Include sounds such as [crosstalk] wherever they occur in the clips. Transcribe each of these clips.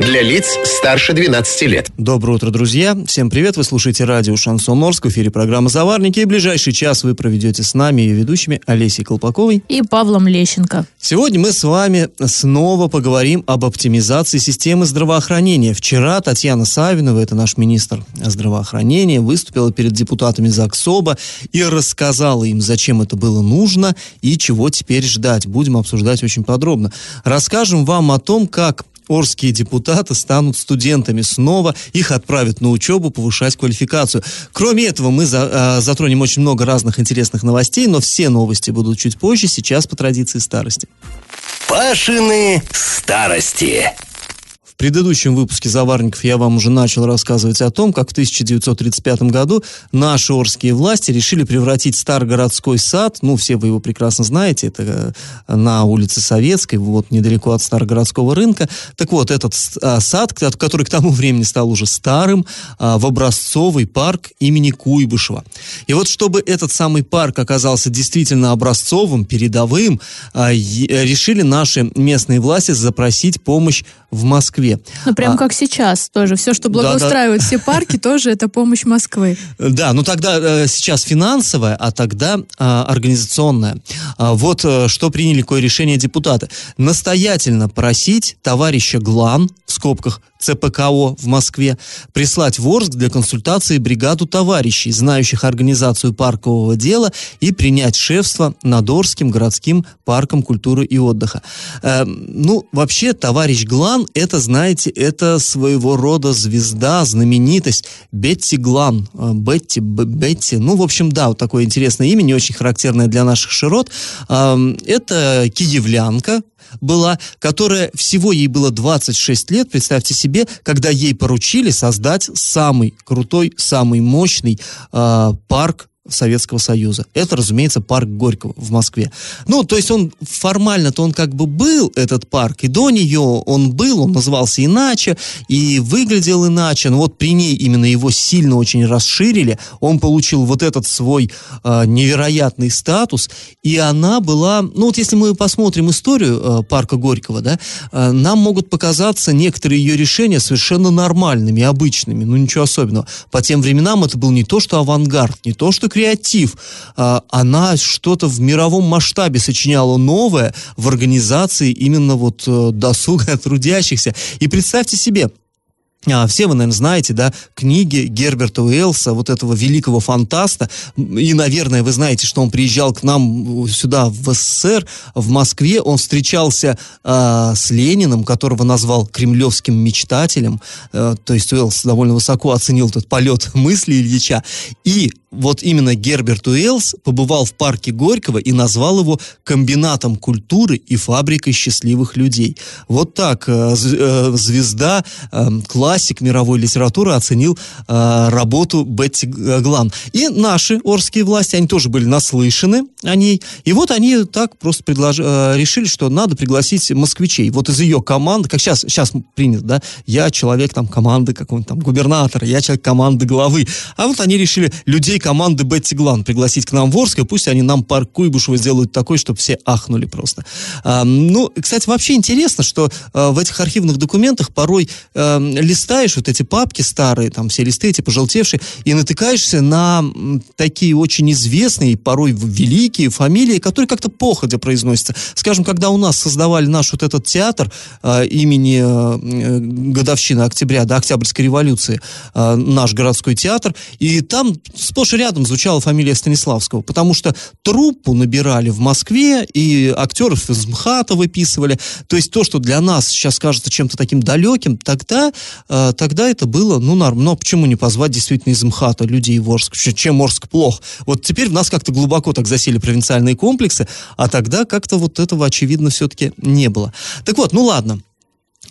для лиц старше 12 лет. Доброе утро, друзья. Всем привет. Вы слушаете радио Шансон Орск. В эфире программа «Заварники». И ближайший час вы проведете с нами и ведущими Олесей Колпаковой и Павлом Лещенко. Сегодня мы с вами снова поговорим об оптимизации системы здравоохранения. Вчера Татьяна Савинова, это наш министр здравоохранения, выступила перед депутатами ЗАГСОБа и рассказала им, зачем это было нужно и чего теперь ждать. Будем обсуждать очень подробно. Расскажем вам о том, как орские депутаты станут студентами снова, их отправят на учебу, повышать квалификацию. Кроме этого, мы за, э, затронем очень много разных интересных новостей, но все новости будут чуть позже, сейчас по традиции старости. Пашины старости предыдущем выпуске «Заварников» я вам уже начал рассказывать о том, как в 1935 году наши орские власти решили превратить старогородской сад, ну, все вы его прекрасно знаете, это э, на улице Советской, вот недалеко от Старогородского рынка. Так вот, этот а, сад, который к тому времени стал уже старым, а, в образцовый парк имени Куйбышева. И вот, чтобы этот самый парк оказался действительно образцовым, передовым, решили наши местные власти запросить помощь в Москве. Ну, прям а, как сейчас тоже. Все, что благоустраивает да, да. все парки, тоже это помощь Москвы. Да, ну тогда э, сейчас финансовая, а тогда э, организационная. А, вот э, что приняли какое решение депутаты. Настоятельно просить товарища Глан, в скобках ЦПКО в Москве, прислать в Орск для консультации бригаду товарищей, знающих организацию паркового дела, и принять шефство над Орским городским парком культуры и отдыха. Э, ну, вообще, товарищ Глан, это, знаете, это своего рода звезда, знаменитость. Бетти Глан. Э, Бетти, Бетти. Ну, в общем, да, вот такое интересное имя, не очень характерное для наших широт. Э, это киевлянка, была, которая всего ей было 26 лет, представьте себе, когда ей поручили создать самый крутой, самый мощный э, парк Советского Союза. Это, разумеется, парк Горького в Москве. Ну, то есть он формально-то он как бы был, этот парк, и до нее он был, он назывался иначе, и выглядел иначе, но вот при ней именно его сильно очень расширили, он получил вот этот свой э, невероятный статус, и она была, ну вот если мы посмотрим историю э, парка Горького, да, э, нам могут показаться некоторые ее решения совершенно нормальными, обычными, ну ничего особенного. По тем временам это был не то, что авангард, не то, что креатив. А, она что-то в мировом масштабе сочиняла новое в организации именно вот э, досуга [laughs] трудящихся. И представьте себе, а, все вы, наверное, знаете, да, книги Герберта Уэллса, вот этого великого фантаста. И, наверное, вы знаете, что он приезжал к нам сюда, в СССР, в Москве. Он встречался э, с Лениным, которого назвал кремлевским мечтателем. Э, то есть Уэллс довольно высоко оценил этот полет [laughs] мысли Ильича. И вот именно Герберт Уэллс побывал в парке Горького и назвал его комбинатом культуры и фабрикой счастливых людей. Вот так э, э, звезда, э, классик мировой литературы оценил работу Бетти Глан. И наши орские власти, они тоже были наслышаны о ней. И вот они так просто предлож... решили, что надо пригласить москвичей. Вот из ее команды, как сейчас, сейчас принято, да, я человек там команды какого-нибудь там губернатора, я человек команды главы. А вот они решили людей команды Бетти Глан пригласить к нам в Орск, и пусть они нам парк Куйбышева сделают такой, чтобы все ахнули просто. А, ну, кстати, вообще интересно, что а, в этих архивных документах порой а, листаешь вот эти папки старые, там все листы эти пожелтевшие, и натыкаешься на такие очень известные, порой великие фамилии, которые как-то походя произносятся. Скажем, когда у нас создавали наш вот этот театр а, имени а, годовщины октября, да, Октябрьской революции, а, наш городской театр, и там сплошь сплошь и рядом звучала фамилия Станиславского, потому что труппу набирали в Москве, и актеров из МХАТа выписывали. То есть то, что для нас сейчас кажется чем-то таким далеким, тогда, э, тогда это было, ну, норм. Но почему не позвать действительно из МХАТа людей в Орск? Чем Орск плох? Вот теперь в нас как-то глубоко так засели провинциальные комплексы, а тогда как-то вот этого, очевидно, все-таки не было. Так вот, ну ладно.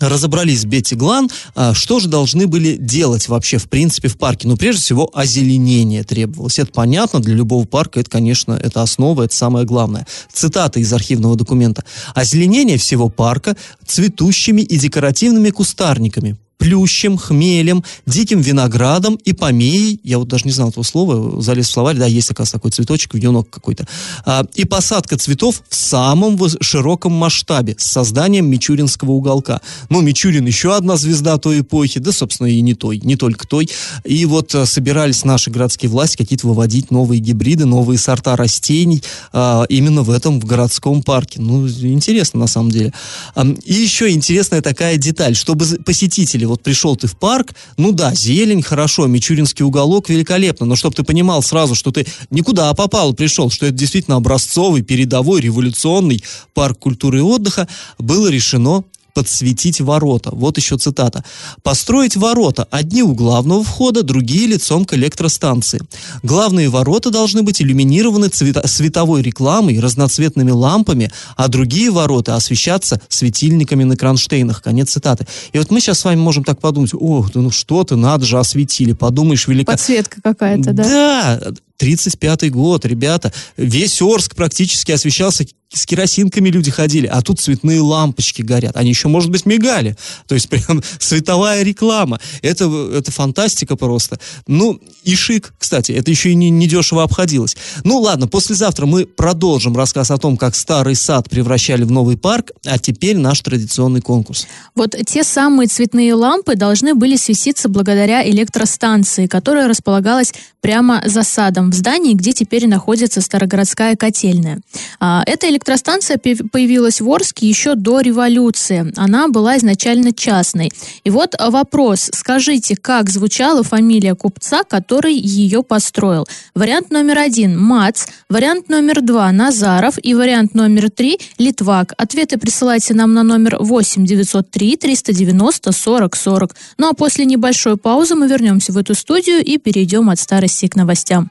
Разобрались с Бетти Глан, а, что же должны были делать вообще, в принципе, в парке. Ну, прежде всего, озеленение требовалось. Это понятно, для любого парка это, конечно, это основа, это самое главное. Цитата из архивного документа. Озеленение всего парка цветущими и декоративными кустарниками, плющем, хмелем, диким виноградом и помеей, я вот даже не знал этого слова, залез в словарь, да, есть, оказывается, такой цветочек, вьюнок какой-то, а, и посадка цветов в самом широком масштабе с созданием Мичуринского уголка. Ну, Мичурин еще одна звезда той эпохи, да, собственно, и не той, не только той. И вот а, собирались наши городские власти какие-то выводить новые гибриды, новые сорта растений а, именно в этом, в городском парке. Ну, интересно, на самом деле. А, и еще интересная такая деталь, чтобы посетители вот пришел ты в парк, ну да, зелень, хорошо, Мичуринский уголок великолепно, но чтобы ты понимал сразу, что ты никуда попал, пришел, что это действительно образцовый, передовой, революционный парк культуры и отдыха, было решено подсветить ворота. Вот еще цитата. Построить ворота. Одни у главного входа, другие лицом к электростанции. Главные ворота должны быть иллюминированы цвета, световой рекламой, разноцветными лампами, а другие ворота освещаться светильниками на кронштейнах. Конец цитаты. И вот мы сейчас с вами можем так подумать, ох, ну что ты, надо же, осветили, подумаешь, велика... Подсветка какая-то, да? Да, 35-й год, ребята, весь Орск практически освещался с керосинками люди ходили, а тут цветные лампочки горят. Они еще, может быть, мигали. То есть прям [laughs] световая реклама. Это, это фантастика просто. Ну, и шик, кстати, это еще и не, не дешево обходилось. Ну, ладно, послезавтра мы продолжим рассказ о том, как старый сад превращали в новый парк, а теперь наш традиционный конкурс. Вот те самые цветные лампы должны были светиться благодаря электростанции, которая располагалась прямо за садом, в здании, где теперь находится Старогородская котельная. А, эта электростанция появилась в Орске еще до революции. Она была изначально частной. И вот вопрос. Скажите, как звучала фамилия купца, который ее построил? Вариант номер один – Мац, вариант номер два – Назаров и вариант номер три – Литвак. Ответы присылайте нам на номер 8 903 390 40 40. Ну а после небольшой паузы мы вернемся в эту студию и перейдем от старости к новостям.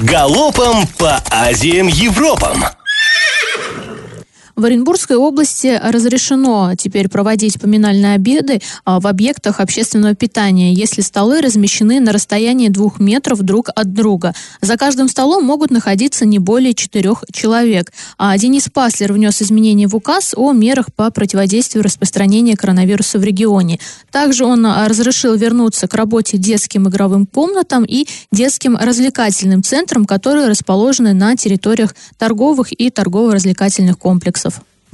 Галопом по Азиям Европам! В Оренбургской области разрешено теперь проводить поминальные обеды а, в объектах общественного питания, если столы размещены на расстоянии двух метров друг от друга. За каждым столом могут находиться не более четырех человек. А Денис Паслер внес изменения в указ о мерах по противодействию распространения коронавируса в регионе. Также он а, разрешил вернуться к работе детским игровым комнатам и детским развлекательным центрам, которые расположены на территориях торговых и торгово-развлекательных комплексов.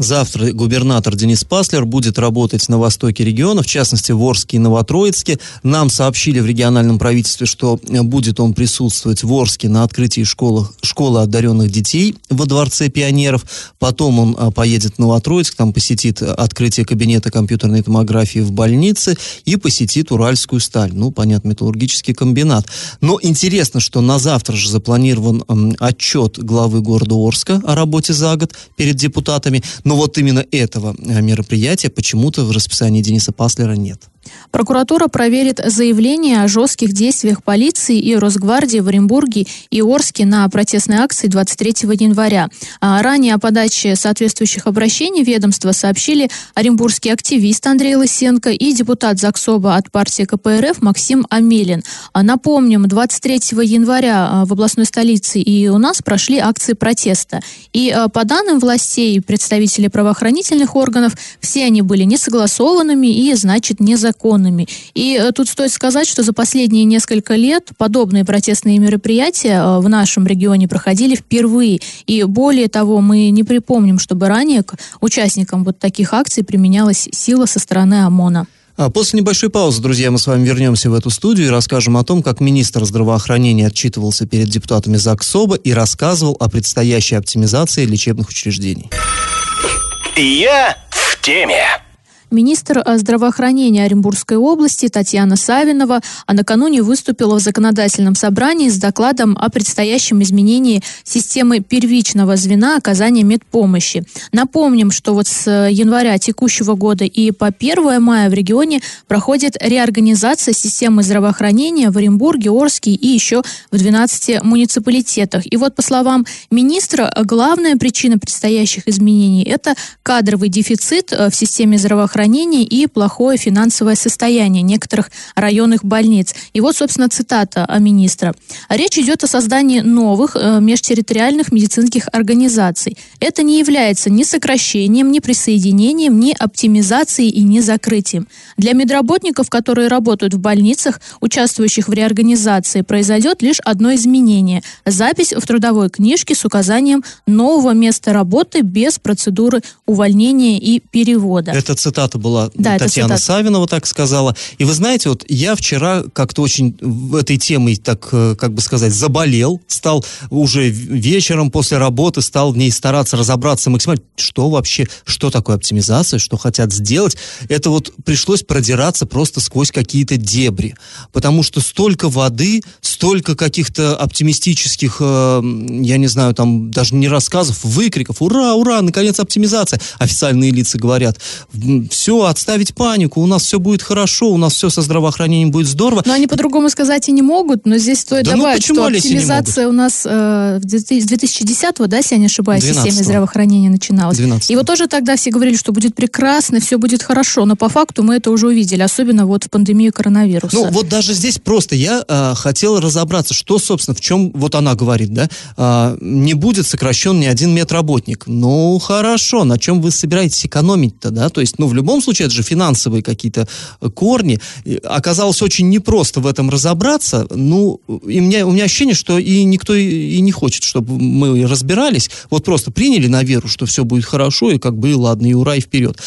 Завтра губернатор Денис Паслер будет работать на востоке региона, в частности в Орске и Новотроицке. Нам сообщили в региональном правительстве, что будет он присутствовать в Орске на открытии школы, школы одаренных детей во Дворце пионеров. Потом он а, поедет в Новотроицк, там посетит открытие кабинета компьютерной томографии в больнице и посетит Уральскую сталь. Ну, понятно, металлургический комбинат. Но интересно, что на завтра же запланирован отчет главы города Орска о работе за год перед депутатами. Но вот именно этого э, мероприятия почему-то в расписании Дениса Паслера нет. Прокуратура проверит заявление о жестких действиях полиции и Росгвардии в Оренбурге и Орске на протестной акции 23 января. А ранее о подаче соответствующих обращений ведомства сообщили оренбургский активист Андрей Лысенко и депутат ЗАГСОБа от партии КПРФ Максим Амелин. А напомним, 23 января а, в областной столице и у нас прошли акции протеста. И а, по данным властей, представителей правоохранительных органов, все они были несогласованными и, значит, незаконными законными. И э, тут стоит сказать, что за последние несколько лет подобные протестные мероприятия э, в нашем регионе проходили впервые. И более того, мы не припомним, чтобы ранее к участникам вот таких акций применялась сила со стороны ОМОНа. А после небольшой паузы, друзья, мы с вами вернемся в эту студию и расскажем о том, как министр здравоохранения отчитывался перед депутатами ЗАГСОБа и рассказывал о предстоящей оптимизации лечебных учреждений. Я в теме. Министр э, здравоохранения Оренбургской области Татьяна Савинова а накануне выступила в законодательном собрании с докладом о предстоящем изменении системы первичного звена оказания медпомощи. Напомним, что вот с э, января текущего года и по 1 мая в регионе проходит реорганизация системы здравоохранения в Оренбурге, Орске и еще в 12 муниципалитетах. И вот по словам министра, главная причина предстоящих изменений – это кадровый дефицит э, в системе здравоохранения здравоохранения и плохое финансовое состояние некоторых районных больниц. И вот, собственно, цитата министра. Речь идет о создании новых э, межтерриториальных медицинских организаций. Это не является ни сокращением, ни присоединением, ни оптимизацией и ни закрытием. Для медработников, которые работают в больницах, участвующих в реорганизации, произойдет лишь одно изменение – запись в трудовой книжке с указанием нового места работы без процедуры увольнения и перевода. Эта цитата была Да, Татьяна цитата. Савинова так сказала. И вы знаете, вот я вчера как-то очень этой темой, так, э, как бы сказать, заболел, стал уже вечером после работы, стал в ней стараться разобраться максимально, что вообще, что такое оптимизация, что хотят сделать. Это вот пришлось продираться просто сквозь какие-то дебри. Потому что столько воды, столько каких-то оптимистических, э, я не знаю, там даже не рассказов, выкриков. Ура, ура, наконец оптимизация. Официальные лица говорят, все, отставить панику, у нас все будет хорошо, у нас все со здравоохранением будет здорово. Но они по-другому сказать и не могут, но здесь стоит Да ну добавить, почему что оптимизация у нас э, в 2000 с 2010 да, если я не ошибаюсь, в системе 12-го. здравоохранения начиналась. 12-го. И вот тоже тогда все говорили, что будет прекрасно, все будет хорошо, но по факту мы это уже увидели, особенно вот в пандемию коронавируса. Ну, вот даже здесь просто я а, хотел разобраться, что, собственно, в чем, вот она говорит, да, а, не будет сокращен ни один медработник. Ну, хорошо, на чем вы собираетесь экономить-то, да? То есть, ну, в любом случае, это же финансовые какие-то э, корни. Оказалось очень непросто в этом разобраться. Ну, и мне, у меня ощущение, что и никто и, не хочет, чтобы мы разбирались. Вот просто приняли на веру, что все будет хорошо, и как бы, и ладно, и ура, и вперед.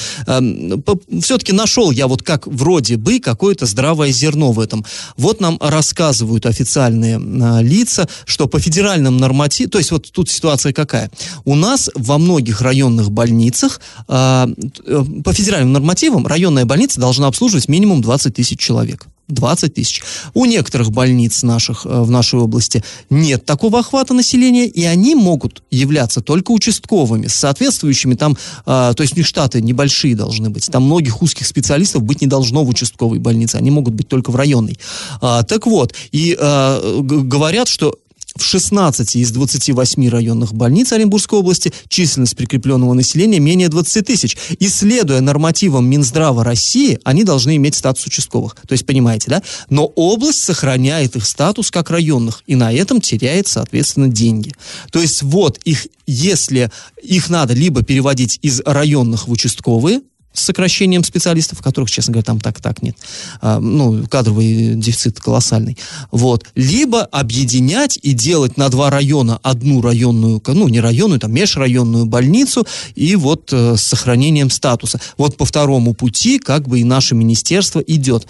Все-таки нашел я вот как вроде бы какое-то здравое зерно в этом. Вот нам рассказывают официальные а, лица, что по федеральным нормативам, то есть вот тут ситуация какая? У нас во многих районных больницах а, э, по федеральным нормативам районная больница должна обслуживать минимум 20 тысяч человек. 20 тысяч. У некоторых больниц наших э, в нашей области нет такого охвата населения, и они могут являться только участковыми, с соответствующими там, а, то есть у них штаты небольшие должны быть, там многих узких специалистов быть не должно в участковой больнице, они могут быть только в районной. А, так вот, и г- говорят, что в 16 из 28 районных больниц Оренбургской области численность прикрепленного населения менее 20 тысяч. И следуя нормативам Минздрава России, они должны иметь статус участковых. То есть, понимаете, да? Но область сохраняет их статус как районных, и на этом теряет, соответственно, деньги. То есть, вот их, если их надо либо переводить из районных в участковые, с сокращением специалистов, которых, честно говоря, там так-так нет. А, ну, кадровый дефицит колоссальный. Вот. Либо объединять и делать на два района одну районную, ну, не районную, там, межрайонную больницу, и вот э, с сохранением статуса. Вот по второму пути, как бы и наше министерство идет.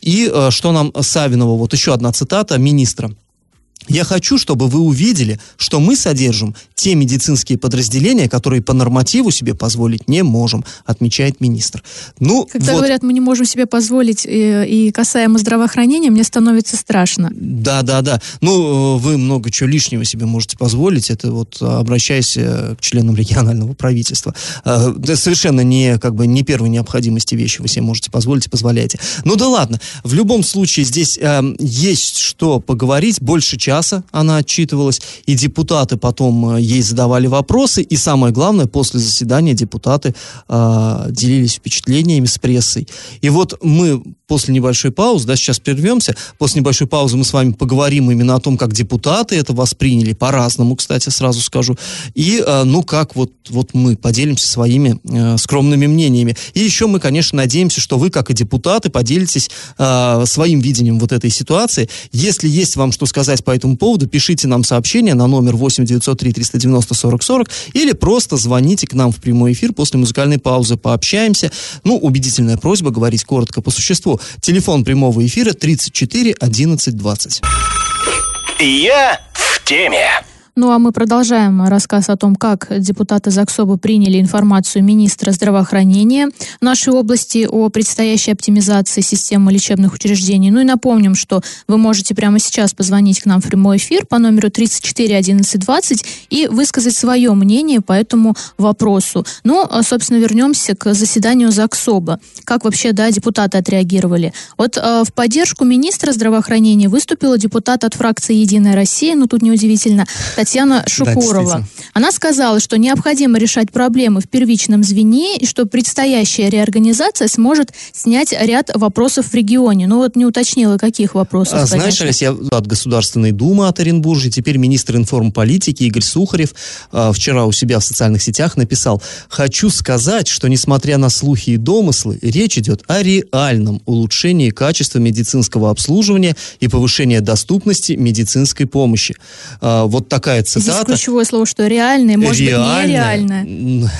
И э, что нам Савинова, вот еще одна цитата министра. Я хочу, чтобы вы увидели, что мы содержим те медицинские подразделения, которые по нормативу себе позволить не можем, отмечает министр. Ну, Когда вот, говорят, мы не можем себе позволить, э, и касаемо здравоохранения, мне становится страшно. да, да, да. Ну, э, вы много чего лишнего себе можете позволить. Это вот обращаясь э, к членам регионального правительства. Э, да, совершенно не, как бы, не первой необходимости вещи вы себе можете позволить и позволяете. Ну да ладно. В любом случае здесь э, есть что поговорить. Больше часа она отчитывалась, и депутаты потом э, ей задавали вопросы. И самое главное, после заседания депутаты э, делились впечатлениями с прессой. И вот мы после небольшой паузы, да, сейчас прервемся, после небольшой паузы мы с вами поговорим именно о том, как депутаты это восприняли, по-разному, кстати, сразу скажу, и, э, ну, как вот, вот мы поделимся своими э, скромными мнениями. И еще мы, конечно, надеемся, что вы, как и депутаты, поделитесь э, своим видением вот этой ситуации. Если есть вам что сказать по этому поводу, пишите нам сообщение на номер 8 903 390 40 40 или просто звоните к нам в прямой эфир после музыкальной паузы, пообщаемся. Ну, убедительная просьба говорить коротко по существу. Телефон прямого эфира 34 11 20. Я в теме. Ну а мы продолжаем рассказ о том, как депутаты ЗАГСОБа приняли информацию министра здравоохранения нашей области о предстоящей оптимизации системы лечебных учреждений. Ну и напомним, что вы можете прямо сейчас позвонить к нам в прямой эфир по номеру 34 11 20 и высказать свое мнение по этому вопросу. Ну, а, собственно, вернемся к заседанию ЗАГСОБа. Как вообще, да, депутаты отреагировали? Вот э, в поддержку министра здравоохранения выступила депутат от фракции «Единая Россия», ну тут неудивительно, Татьяна Шукурова. Да, Она сказала, что необходимо решать проблемы в первичном звене и что предстоящая реорганизация сможет снять ряд вопросов в регионе. Ну вот не уточнила, каких вопросов. А, знаешь. Олесь, я от Государственной Думы от Оренбуржья, теперь министр информполитики Игорь Сухарев а, вчера у себя в социальных сетях написал, хочу сказать, что несмотря на слухи и домыслы, речь идет о реальном улучшении качества медицинского обслуживания и повышения доступности медицинской помощи. А, вот такая Здесь цитата. ключевое слово, что реальное, может Реальное. быть, нереальное.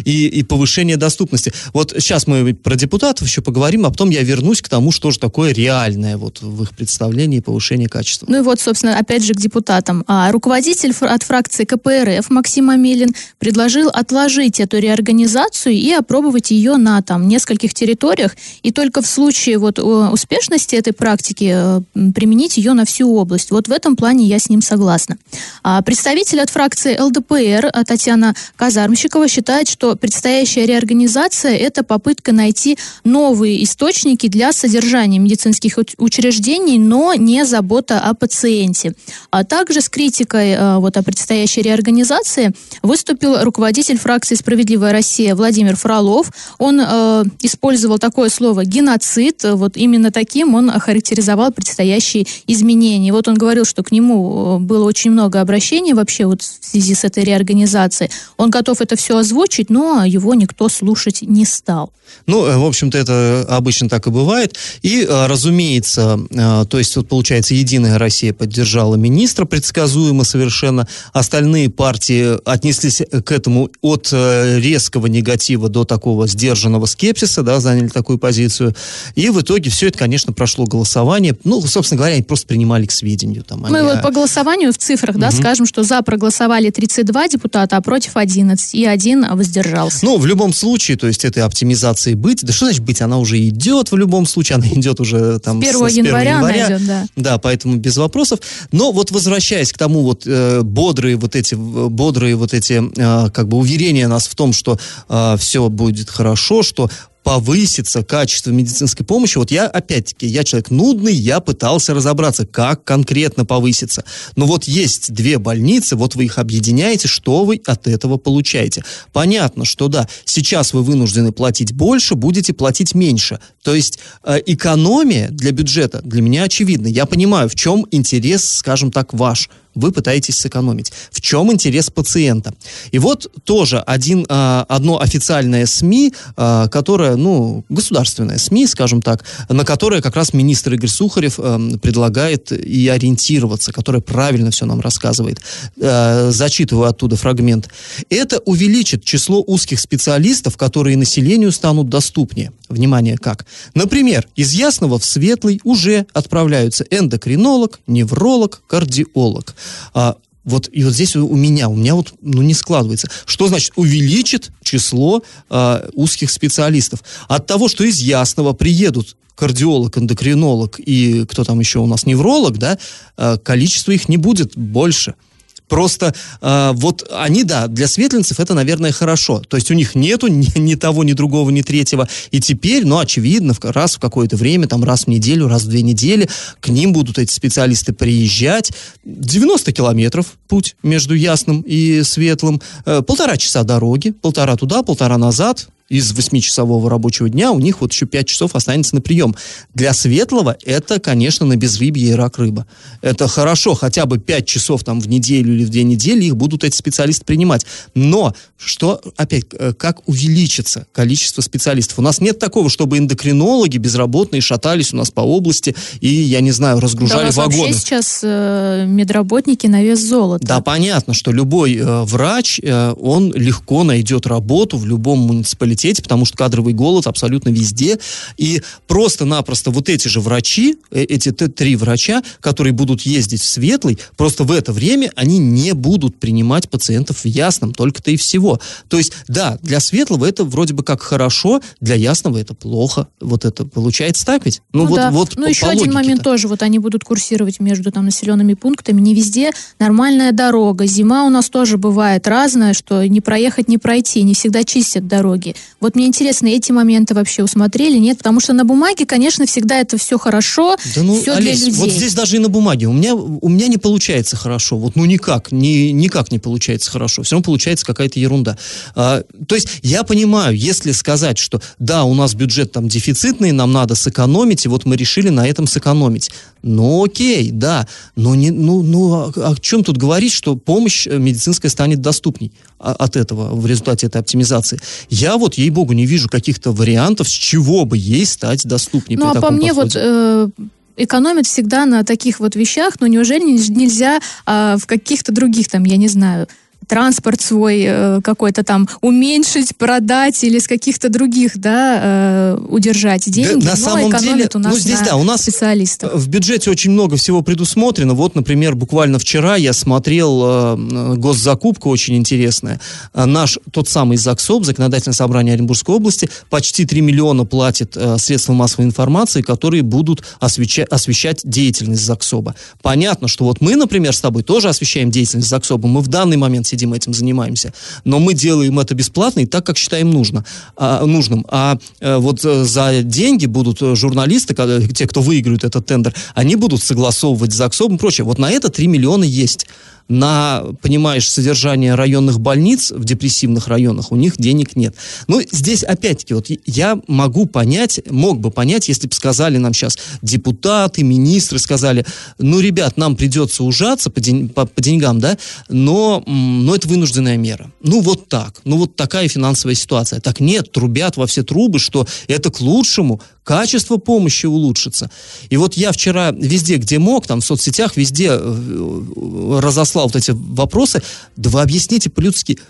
[laughs] И, и повышение доступности. Вот сейчас мы про депутатов еще поговорим, а потом я вернусь к тому, что же такое реальное вот в их представлении повышение качества. Ну и вот, собственно, опять же к депутатам. А, руководитель от фракции КПРФ Максим Амелин предложил отложить эту реорганизацию и опробовать ее на там нескольких территориях, и только в случае вот успешности этой практики э, применить ее на всю область. Вот в этом плане я с ним согласна. А представитель от фракции ЛДПР а, Татьяна Казармщикова считает, что предстоящая реорганизация – это попытка найти новые источники для содержания медицинских уч- учреждений, но не забота о пациенте. А также с критикой э, вот, о предстоящей реорганизации выступил руководитель фракции «Справедливая Россия» Владимир Фролов. Он э, использовал такое слово «геноцид». Вот именно таким он охарактеризовал предстоящие изменения. Вот он говорил, что к нему э, было очень много обращений вообще вот в связи с этой реорганизацией. Он готов это все озвучить, но его никто слушать не стал. Ну, э, в общем-то, это обычно так и бывает. И, э, разумеется, э, то есть, вот получается, Единая Россия поддержала министра предсказуемо совершенно. Остальные партии отнеслись к этому от резкого негатива до такого сдержанного скепсиса, да, заняли такую позицию. И в итоге все это, конечно, прошло голосование. Ну, собственно говоря, они просто принимали к сведению. Там, Мы они, вот а, по голосованию в цифрах, да, скажем, что за проголосовали 32 депутата, а против 11, и один воздержался. Ну, в любом случае, то есть этой оптимизации быть, да что значит быть, она уже идет в любом случае, она идет уже там С 1 с 1 января она идет, да. Да, поэтому без вопросов. Но вот возвращаясь к тому вот э, бодрые вот эти, бодрые вот эти э, как бы уверения нас в том, что все будет хорошо, что повысится качество медицинской помощи. Вот я, опять-таки, я человек нудный, я пытался разобраться, как конкретно повысится. Но вот есть две больницы, вот вы их объединяете, что вы от этого получаете? Понятно, что да, сейчас вы вынуждены платить больше, будете платить меньше. То есть э, экономия для бюджета для меня очевидна. Я понимаю, в чем интерес, скажем так, ваш вы пытаетесь сэкономить. В чем интерес пациента? И вот тоже один, а, одно официальное СМИ, а, которое, ну, государственное СМИ, скажем так, на которое как раз министр Игорь Сухарев эм, предлагает и ориентироваться, которое правильно все нам рассказывает. Зачитываю оттуда фрагмент. Это увеличит число узких специалистов, которые населению станут доступнее. Внимание, как? Например, из Ясного в Светлый уже отправляются эндокринолог, невролог, кардиолог. А, вот и вот здесь у, меня, у меня вот ну, не складывается. Что значит увеличит число а, узких специалистов? От того, что из Ясного приедут кардиолог, эндокринолог и кто там еще у нас, невролог, да, а, количество их не будет больше. Просто э, вот они, да, для светлинцев это, наверное, хорошо. То есть у них нету ни, [laughs] ни того, ни другого, ни третьего. И теперь, ну, очевидно, в, раз в какое-то время, там, раз в неделю, раз в две недели, к ним будут эти специалисты приезжать. 90 километров путь между Ясным и Светлым. Э, полтора часа дороги, полтора туда, полтора назад из восьмичасового рабочего дня у них вот еще 5 часов останется на прием. Для светлого это, конечно, на безрыбье и рак рыба. Это хорошо, хотя бы 5 часов там в неделю или в две недели их будут эти специалисты принимать. Но что, опять, э, как увеличится количество специалистов? У нас нет такого, чтобы эндокринологи безработные шатались у нас по области и, я не знаю, Да, разгружали нас вагоны. вообще сейчас э, медработники на вес золота. Да, понятно, что любой э, врач, э, он легко найдет работу в любом муниципалитете, потому что кадровый голод абсолютно везде. И просто-напросто вот эти же врачи, э, эти три врача, которые будут ездить в Светлый, просто в это время они не будут принимать пациентов в Ясном, только-то и всего. То есть, да, для Светлого это вроде бы как хорошо, для Ясного это плохо. Вот это получается так ведь? Ну, вот, да. вот ну еще один момент тоже, вот они будут курсировать между там населенными пунктами, не везде нормальная дорога, зима у нас тоже бывает разная, что не проехать, не пройти, не всегда чистят дороги. Вот мне интересно, эти моменты вообще усмотрели, нет? Потому что на бумаге, конечно, всегда это все хорошо, Да ну, все Олесь, для людей. вот здесь даже и на бумаге. У меня, у меня не получается хорошо. Вот ну никак, ни, никак не получается хорошо. Все равно получается какая-то ерунда. А, то есть я понимаю, если сказать, что да, у нас бюджет там дефицитный, нам надо сэкономить, и вот мы решили на этом сэкономить. Ну окей, да, но не, ну, ну о, о чем тут говорить, что помощь э, медицинская станет доступней а- от этого в результате этой оптимизации? Я вот, ей-богу, не вижу каких-то вариантов, с чего бы ей стать доступней Ну, а по мне вот подходе. э, экономят всегда на таких вот вещах, но неужели нельз- нельзя а, в каких-то других, там, я не знаю, транспорт свой э, какой-то там уменьшить, продать или с каких-то других, да, э, удержать Да, деньги, на но самом деле, у нас ну здесь да, у нас специалистов. В бюджете очень много всего предусмотрено. Вот, например, буквально вчера я смотрел э, госзакупку очень интересная. Э, наш тот самый ЗАГСОБ, Законодательное собрание Оренбургской области, почти 3 миллиона платит э, средствам массовой информации, которые будут освеща- освещать деятельность ЗАГСОБа. Понятно, что вот мы, например, с тобой тоже освещаем деятельность ЗАГСОБа. Мы в данный момент сидим этим занимаемся. Но мы делаем это бесплатно и так, как считаем нужно, а, нужным. А э, вот э, за деньги будут э, журналисты, когда- те, кто выиграют этот тендер, они будут согласовывать с ЗАГСом и прочее. Вот на это 3 миллиона есть. На, понимаешь, содержание районных больниц в депрессивных районах у них денег нет. Ну, здесь опять-таки, вот я могу понять, мог бы понять, если бы сказали нам сейчас депутаты, министры сказали, ну, ребят, нам придется ужаться по, день- по- по деньгам, да, но, но это вынужденная мера. Ну, вот так. Ну, вот такая финансовая ситуация. Так нет, трубят во все трубы, что это к лучшему, качество помощи улучшится. И вот я вчера везде, где мог, там в соцсетях, везде э, э, разослал вот эти вопросы. Да вы объясните по-людски.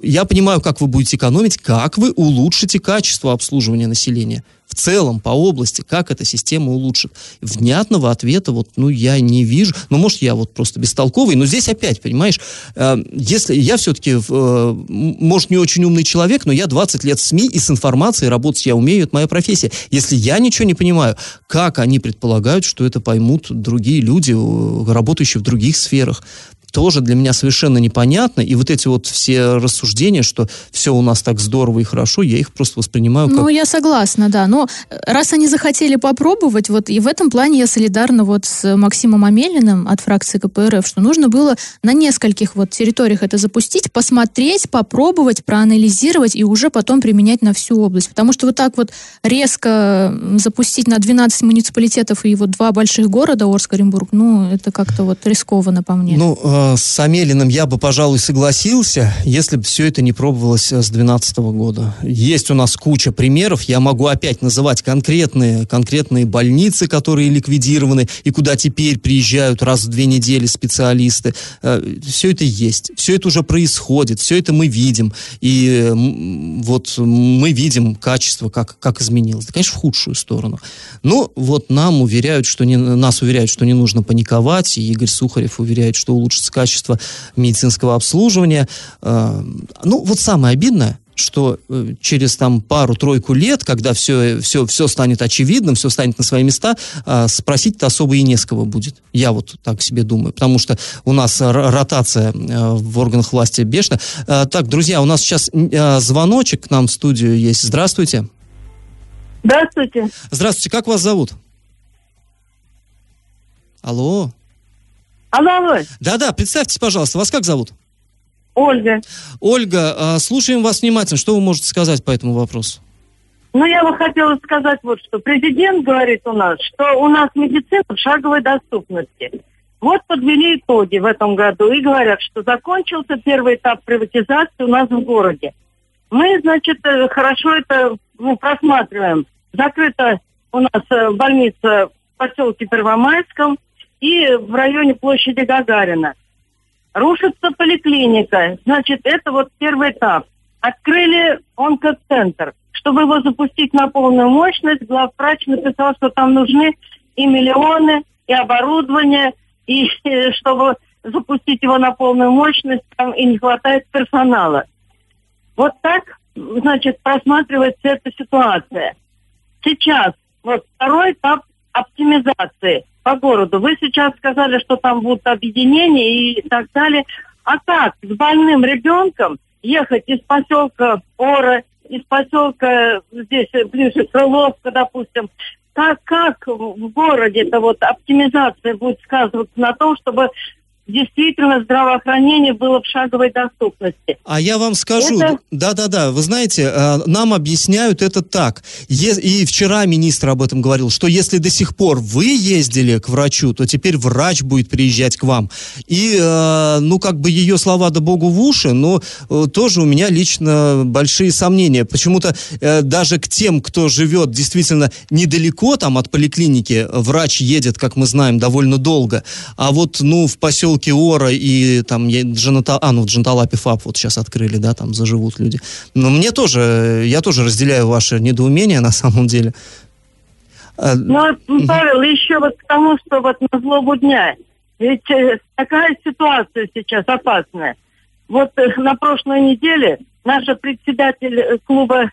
Я понимаю, как вы будете экономить, как вы улучшите качество обслуживания населения. В целом, по области, как эта система улучшит. Внятного ответа вот, ну, я не вижу. Ну, может, я вот просто бестолковый, но здесь опять, понимаешь, э, если я все-таки, э, может, не очень умный человек, но я 20 лет в СМИ, и с информацией работать я умею, это моя профессия. Если я ничего не понимаю, как они предполагают, что это поймут другие люди, работающие в других сферах? Тоже для меня совершенно непонятно. И вот эти вот все рассуждения, что все у нас так здорово и хорошо, я их просто воспринимаю как... Ну, я согласна, да. Но э, раз они захотели попробовать, вот и в этом плане я солидарна вот с Максимом Амелиным от фракции КПРФ, что нужно было на нескольких вот территориях это запустить, посмотреть, попробовать, проанализировать и уже потом применять на всю область. Потому что вот так вот резко запустить на 12 муниципалитетов и вот два больших города, Орск, Оренбург, ну, это как-то вот рискованно по мне. Ну, э, с Амелиным я бы, пожалуй, согласился, если бы все это не пробовалось э, с 2012 года. Есть у нас куча примеров, я могу опять называть конкретные, конкретные больницы, которые ликвидированы, и куда теперь приезжают раз в две недели специалисты. все это есть, все это уже происходит, все это мы видим. И э, вот мы видим качество, как, как изменилось. Конечно, в худшую сторону. Но вот нам уверяют, что не, нас уверяют, что не нужно паниковать, и Игорь Сухарев уверяет, что улучшится качество медицинского обслуживания. Э, Ну, вот самое обидное, что э, через там пару-тройку лет, когда все, все, все станет очевидным, все станет на свои места, э, спросить-то особо и не с кого будет. Я вот так себе думаю. Потому что у нас ротация в органах власти бешеная. Э, Так, друзья, у нас сейчас звоночек к нам в студию есть. Здравствуйте. Здравствуйте. Здравствуйте, как вас зовут? Алло. Алло, алло, Да-да, представьтесь, пожалуйста, вас как зовут? Ольга. Ольга, э, слушаем вас внимательно. Что вы можете сказать по этому вопросу? Ну, я бы хотела сказать вот что. Президент говорит у нас, что у нас медицина в шаговой доступности. Вот подвели итоги в этом году и говорят, что закончился первый этап приватизации у нас в городе. Мы, значит, э, хорошо это ну, просматриваем. Закрыта у нас э, больница в поселке Первомайском и в районе площади Гагарина. Рушится поликлиника. Значит, это вот первый этап. Открыли онкоцентр. Чтобы его запустить на полную мощность, главврач написал, что там нужны и миллионы, и оборудование, и э, чтобы запустить его на полную мощность, там и не хватает персонала. Вот так, значит, просматривается эта ситуация. Сейчас, вот второй этап оптимизации по городу. Вы сейчас сказали, что там будут объединения и так далее. А как с больным ребенком ехать из поселка Ора из поселка здесь ближе Крыловка, допустим, как, как в городе это вот оптимизация будет сказываться на том, чтобы действительно здравоохранение было в шаговой доступности. А я вам скажу, Это- да-да-да, вы знаете, э, нам объясняют это так. И вчера министр об этом говорил, что если до сих пор вы ездили к врачу, то теперь врач будет приезжать к вам. И, э, ну, как бы ее слова да богу в уши, но э, тоже у меня лично большие сомнения. Почему-то даже к тем, кто живет действительно недалеко там от поликлиники, врач едет, как мы знаем, довольно долго. А вот, ну, в поселке Ора и там Джаната, а, ну, в Джанталапе ФАП вот сейчас открыли, да, там заживут люди. Но мне тоже, я тоже разделяю ваше недоумение на самом деле. Э, Ну, Павел, еще вот к тому, что вот на злобу дня. Ведь э, такая ситуация сейчас опасная. Вот э, на прошлой неделе наша председатель э, клуба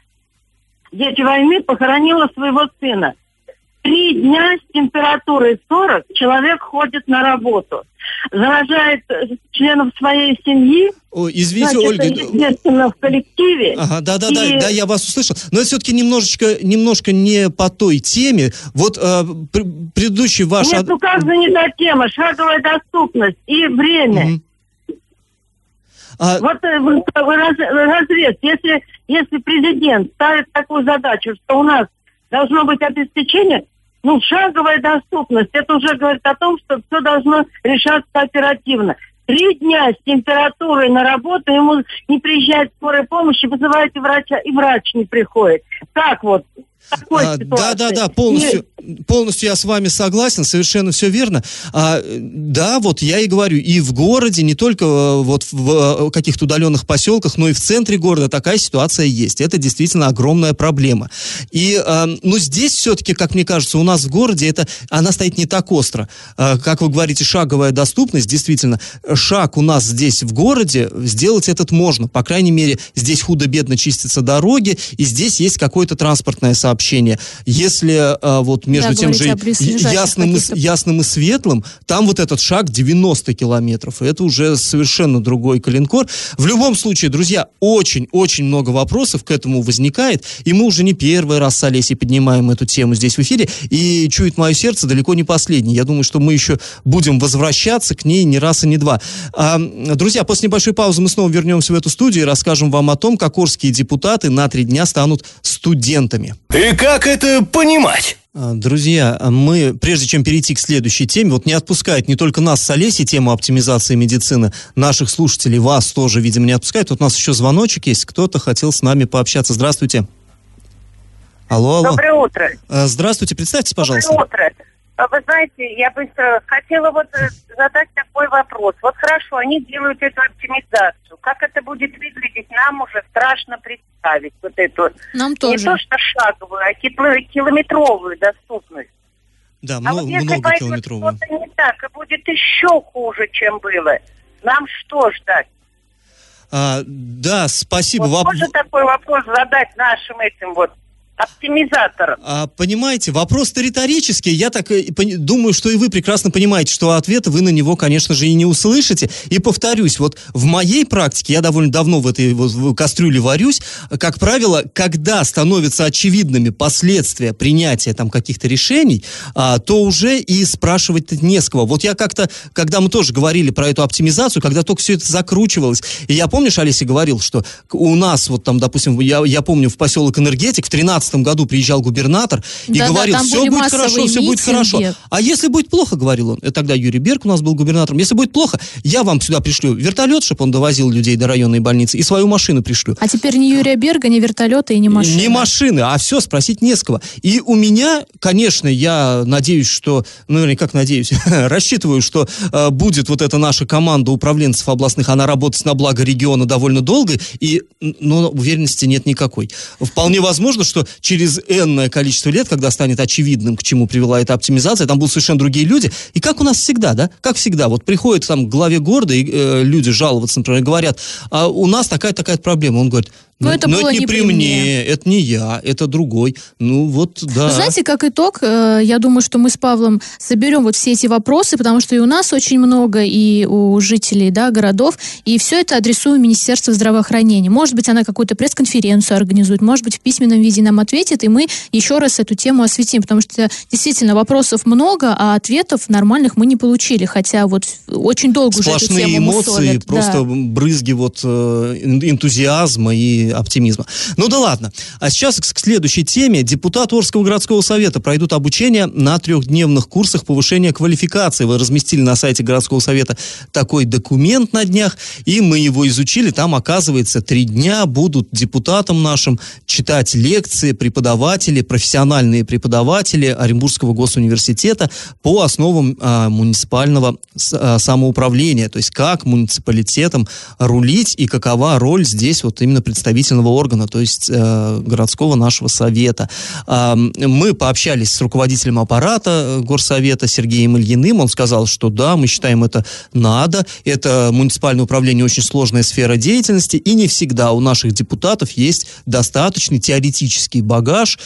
«Дети войны» похоронила своего сына. Три дня с температурой 40 человек ходит на работу. Заражает членов своей семьи, Ой, извините, значит, Ольга, э, естественно, в коллективе. Ага, да, да, да, И- да, я вас услышал. Но это все-таки немножечко, немножко не по той теме. Вот э, пр- предыдущий ваш... Нет, ну как занята тема? Шаговая доступность и время. Мгм. А, Вот э, раз- разрез. Если, если президент ставит такую задачу, что у нас должно быть обеспечение, ну, шаговая доступность, это уже говорит о том, что все должно решаться оперативно. Три дня с температурой на работу, ему не приезжает скорая помощь, и вызываете врача, и врач не приходит. Как вот? А? Да, да, да, полностью, полностью я с вами согласен, совершенно все верно. А, да, вот я и говорю, и в городе, не только э, вот в э, каких-то удаленных поселках, но и в центре города такая ситуация есть. Это действительно огромная проблема. И, э, ну, здесь все-таки, как мне кажется, у нас в городе это, она стоит не так остро. Э, как вы говорите, шаговая доступность, действительно, шаг у нас здесь в городе, сделать этот можно. По крайней мере, здесь худо-бедно чистятся дороги, и здесь есть какое-то транспортное сообщение. Если э, вот между Да, тем же ясным и, ясным и светлым, там вот этот шаг 90 километров. И это уже совершенно другой коленкор. В любом случае, друзья, очень-очень много вопросов к этому возникает. И мы уже не первый раз с Олесей поднимаем эту тему здесь в эфире. И чует мое сердце далеко не последний. Я думаю, что мы еще будем возвращаться к ней не раз и не два. А, друзья, после небольшой паузы мы снова вернемся в эту студию и расскажем вам о том, как орские депутаты на три дня станут студентами. И как это понимать? А, Друзья, а мы, прежде чем перейти к следующей теме, вот не отпускает не только нас с Олесей тема оптимизации медицины, наших слушателей, вас тоже, видимо, не отпускает. Вот у нас еще звоночек есть, кто-то хотел с нами пообщаться. Здравствуйте. Алло, алло. Доброе утро. А, Здравствуйте, представьтесь, пожалуйста. Доброе утро. А Вы знаете, я быстро хотела вот э, задать такой вопрос. Вот хорошо, они делают эту оптимизацию. Как это будет выглядеть, нам уже страшно представить вот эту Нам не тоже. то что шаговую, а кило- километровую доступность. Да, а много, вот если много километровую. что-то не так, и будет еще хуже, чем было, нам что ждать? А, да, спасибо. Вот можно такой вопрос задать нашим этим вот оптимизаторам? А, понимаете, вопрос-то риторический. Я так э, думаю, что и вы прекрасно понимаете, что ответа вы на него, конечно же, и не услышите. И повторюсь, вот в моей практике, я довольно давно в этой в кастрюле варюсь, как правило, когда становятся очевидными последствия принятия там каких-то решений, а, то уже и спрашивать не с кого. Вот я как-то, когда мы тоже говорили про эту оптимизацию, когда только все это закручивалось, и я, помнишь, Олеся говорил, что у нас вот там, допустим, я, я помню в поселок Энергетик в 13 году приезжал губернатор и Да-да, говорил, там все будет хорошо, все будет хорошо. А если будет плохо, говорил он, это тогда Юрий Берг у нас был губернатором, если будет плохо, я вам сюда пришлю вертолет, чтобы он довозил людей до районной больницы, и свою машину пришлю. А теперь не Юрия Берга, не вертолета и не машины. Не машины, а все, спросить не с кого. И у меня, конечно, я надеюсь, что, ну, вернее, как надеюсь, [laughs] рассчитываю, что э, будет вот эта наша команда управленцев областных, она работать на благо региона довольно долго, и, но уверенности нет никакой. Вполне возможно, что через энное количество лет, когда станет очевидным, к чему привела эта оптимизация, там будут совершенно другие люди. И как у нас всегда, да, как всегда, вот приходят там к главе города и э, люди жаловаться, например, говорят, а у нас такая-такая проблема. Он говорит, Но, это но было это не не при мне, мне. это не я, это другой. Ну вот, да. Вы Знаете, как итог, э, я думаю, что мы с Павлом соберем вот все эти вопросы, потому что и у нас очень много, и у жителей да, городов, и все это адресуем Министерству здравоохранения. Может быть, она какую-то пресс-конференцию организует, может быть, в письменном виде нам ответит, и мы еще раз эту тему осветим, потому что действительно вопросов много, а ответов нормальных мы не получили, хотя вот очень долго уже эту Сплошные тему эмоции, мусолят. просто Да. брызги вот э, эн- энтузиазма и оптимизма. Ну да ладно. А сейчас к следующей теме. Депутаты Орского городского совета пройдут обучение на трехдневных курсах повышения квалификации. Вы разместили на сайте городского совета такой документ на днях, и мы его изучили. Там, оказывается, три дня будут депутатам нашим читать лекции преподаватели, профессиональные преподаватели Оренбургского госуниверситета по основам а, муниципального а, самоуправления, то есть как муниципалитетом рулить и какова роль здесь вот именно представительного органа, то есть э, городского нашего совета. Мы пообщались с руководителем аппарата э, горсовета Сергеем Ильиным, он сказал, что да, мы считаем это надо, это муниципальное управление очень сложная сфера деятельности, и не всегда у наших депутатов есть достаточный теоретический багаж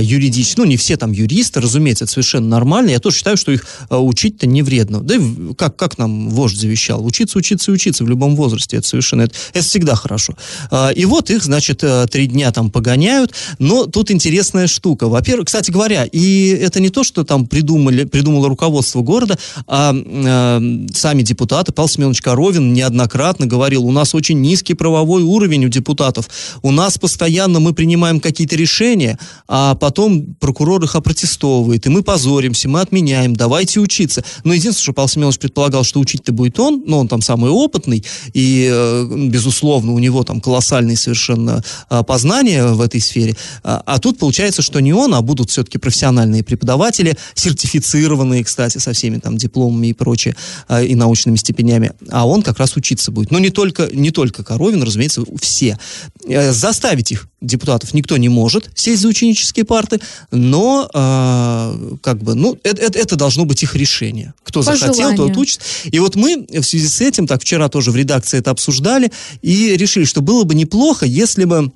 юридический, ну не все там юристы, разумеется, это совершенно нормально, я тоже считаю, что их а, учить-то не вредно. Да и как, как нам вождь завещал, учиться, учиться учиться в любом возрасте, это совершенно, это, это всегда хорошо. А, и вот их, значит, э, три дня там погоняют, но тут интересная штука. Во-первых, кстати говоря, и это не то, что там придумали, придумало руководство города, а э, сами депутаты, Павел Семенович Коровин неоднократно говорил, у нас очень низкий правовой уровень у депутатов, у нас постоянно мы принимаем какие-то решения, а потом прокурор их опротестовывает, и мы позоримся, мы отменяем, давайте учиться. Но единственное, что Павел Семенович предполагал, что учить-то будет он, но он там самый опытный, и, э, безусловно, у него там колоссальные совершенно а, познания в этой сфере. А, а тут получается, что не он, а будут все-таки профессиональные преподаватели, сертифицированные, кстати, со всеми там дипломами и прочее, а, и научными степенями. А он как раз учиться будет. Но не только, не только Коровин, разумеется, все. Э, Заставить их, депутатов, никто не может сесть за ученические парты, но а, как бы, ну, это, это- это должно быть их решение. Кто По захотел, тот желанию. учится. И вот мы в связи с этим, так вчера тоже в редакции это обсуждали, и решили, что было бы неплохо, если бы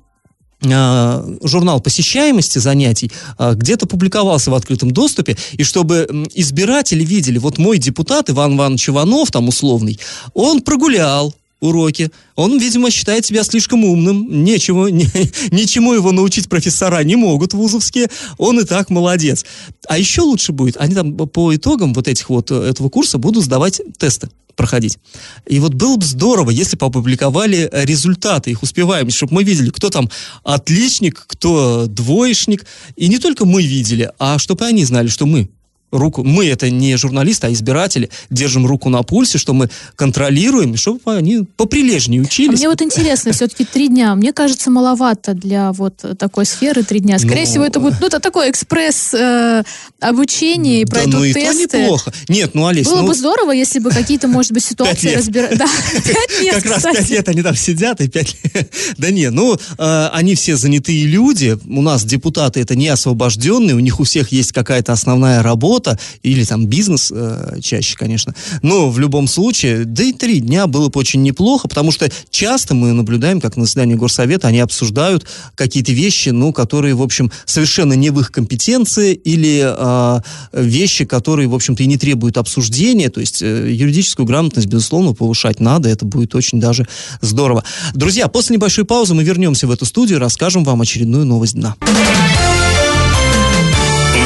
а, журнал посещаемости занятий а, где-то публиковался в открытом доступе, и чтобы избиратели видели, вот мой депутат Иван Иванович Иванов, там условный, он прогулял уроки, он, видимо, считает себя слишком умным, нечего, [laughs] не- ничему его научить профессора не могут вузовские, он и так молодец. А еще лучше будет, они там по итогам вот этих вот э, этого курса будут сдавать тесты проходить. И вот было бы здорово, если бы опубликовали результаты, их успеваемость, чтобы мы видели, кто там отличник, кто двоечник. И не только мы видели, а чтобы они знали, что мы руку, мы это не журналисты, а избиратели, держим руку на пульсе, что мы контролируем, чтобы они поприлежнее А учились. мне вот интересно, все-таки три дня. Мне кажется, маловато для вот такой сферы три дня. Скорее Ну, всего, это будет ну, это такое экспресс э, обучение и да, пройдут ну и то тесты. неплохо. Нет, ну, Олесь, Было ну, бы здорово, если бы какие-то, может быть, ситуации разбирать. Да, [laughs] пять лет, как раз пять лет они там сидят, и пять лет. [laughs] Да не, ну, э, они все занятые люди. У нас депутаты это не освобожденные, у них у всех есть какая-то основная работа, или там бизнес э, чаще, конечно. Но в любом случае, да и три дня было бы очень неплохо, потому что часто мы наблюдаем, как на заседании горсовета они обсуждают какие-то вещи, ну, которые, в общем, совершенно не в их компетенции, или э, вещи, которые, в общем-то, и не требуют обсуждения, то есть э, юридическую грамотность, безусловно, повышать надо, это будет очень даже здорово. Друзья, после небольшой паузы мы вернемся в эту студию и расскажем вам очередную новость дна.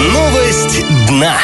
Новость дна.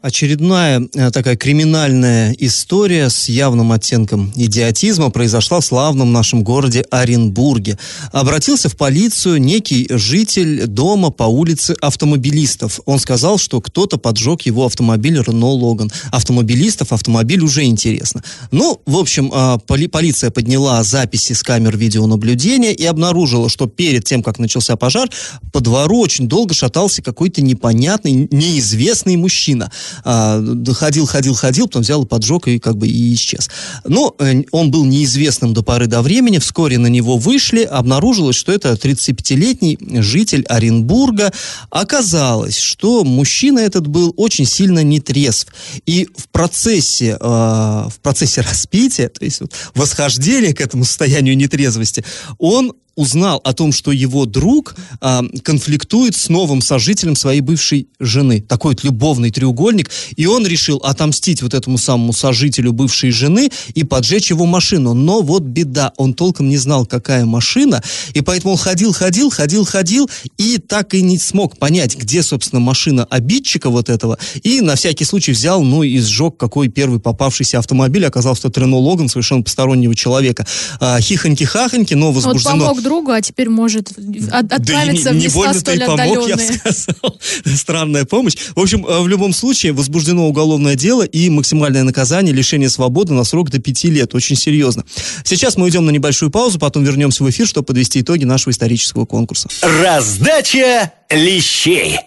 Очередная э, такая криминальная история с явным оттенком идиотизма произошла в славном нашем городе Оренбурге. Обратился в полицию некий житель дома по улице автомобилистов. Он сказал, что кто-то поджег его автомобиль Рено Логан. Автомобилистов автомобиль уже интересно. Ну, в общем, а, поли- полиция подняла записи с камер видеонаблюдения и обнаружила, что перед тем, как начался пожар, по двору очень долго шатался какой-то непонятный, неизвестный мужчина. А, ходил, ходил, ходил, потом взял и поджег и как бы и исчез. Но э, он был неизвестным до поры до времени. Вскоре на него вышли. Обнаружилось, что это 35-летний житель Оренбурга. Оказалось, что мужчина этот был очень сильно нетрезв. И в процессе, э, в процессе [laughs] распития, то есть восхождения к этому состоянию нетрезвости, он узнал о том, что его друг а, конфликтует с новым сожителем своей бывшей жены. Такой вот любовный треугольник. И он решил отомстить вот этому самому сожителю бывшей жены и поджечь его машину. Но вот беда, он толком не знал, какая машина, и поэтому он ходил, ходил, ходил, ходил, и так и не смог понять, где, собственно, машина обидчика вот этого, и на всякий случай взял, ну, и сжег какой первый попавшийся автомобиль, оказался это Рено Логан, совершенно постороннего человека. А, хихоньки-хахоньки, но возбуждено... Вот помог другу, а теперь может от- отправиться да и не, в не места столь помог, я сказал. [laughs] Странная помощь. В общем, э, в любом случае, возбуждено уголовное дело и максимальное наказание лишение свободы на срок до пяти лет. Очень серьезно. Сейчас мы уйдем на небольшую паузу, потом вернемся в эфир, чтобы подвести итоги нашего исторического конкурса. Раздача лещей.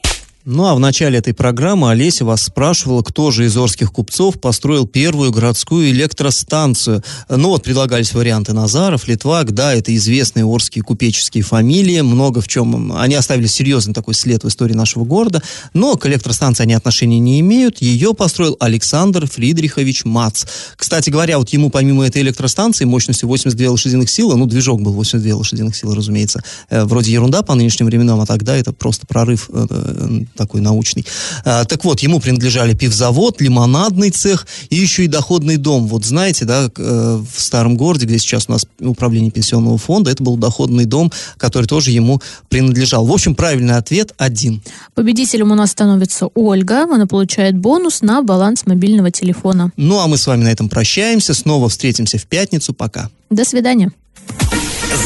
Ну а в начале этой программы Олеся вас спрашивала, кто же из орских купцов построил первую городскую электростанцию. Ну вот предлагались варианты Назаров, Литвак, да, это известные орские купеческие фамилии, много в чем, они оставили серьезный такой след в истории нашего города, но к электростанции они отношения не имеют, ее построил Александр Фридрихович Мац. Кстати говоря, вот ему помимо этой электростанции мощностью 82 лошадиных силы, ну движок был 82 лошадиных силы, разумеется, э, вроде ерунда по нынешним временам, а тогда это просто прорыв э, э, такой научный. А, так вот, ему принадлежали пивзавод, лимонадный цех и еще и доходный дом. Вот знаете, да, э, в старом городе, где сейчас у нас управление пенсионного фонда, это был доходный дом, который тоже ему принадлежал. В общем, правильный ответ один. Победителем у нас становится Ольга. Она получает бонус на баланс мобильного телефона. Ну, а мы с вами на этом прощаемся. Снова встретимся в пятницу. Пока. До свидания.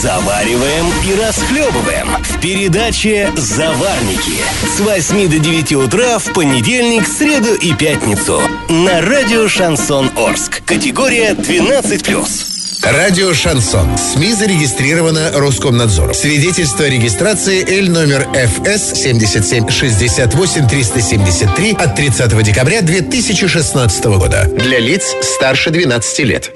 Завариваем и расхлебываем в передаче «Заварники» с 8 до 9 утра в понедельник, среду и пятницу на радио «Шансон Орск». Категория 12+. Радио «Шансон». СМИ зарегистрировано Роскомнадзором. Свидетельство о регистрации Л номер ФС 7768 373 от 30 декабря 2016 года. Для лиц старше 12 лет.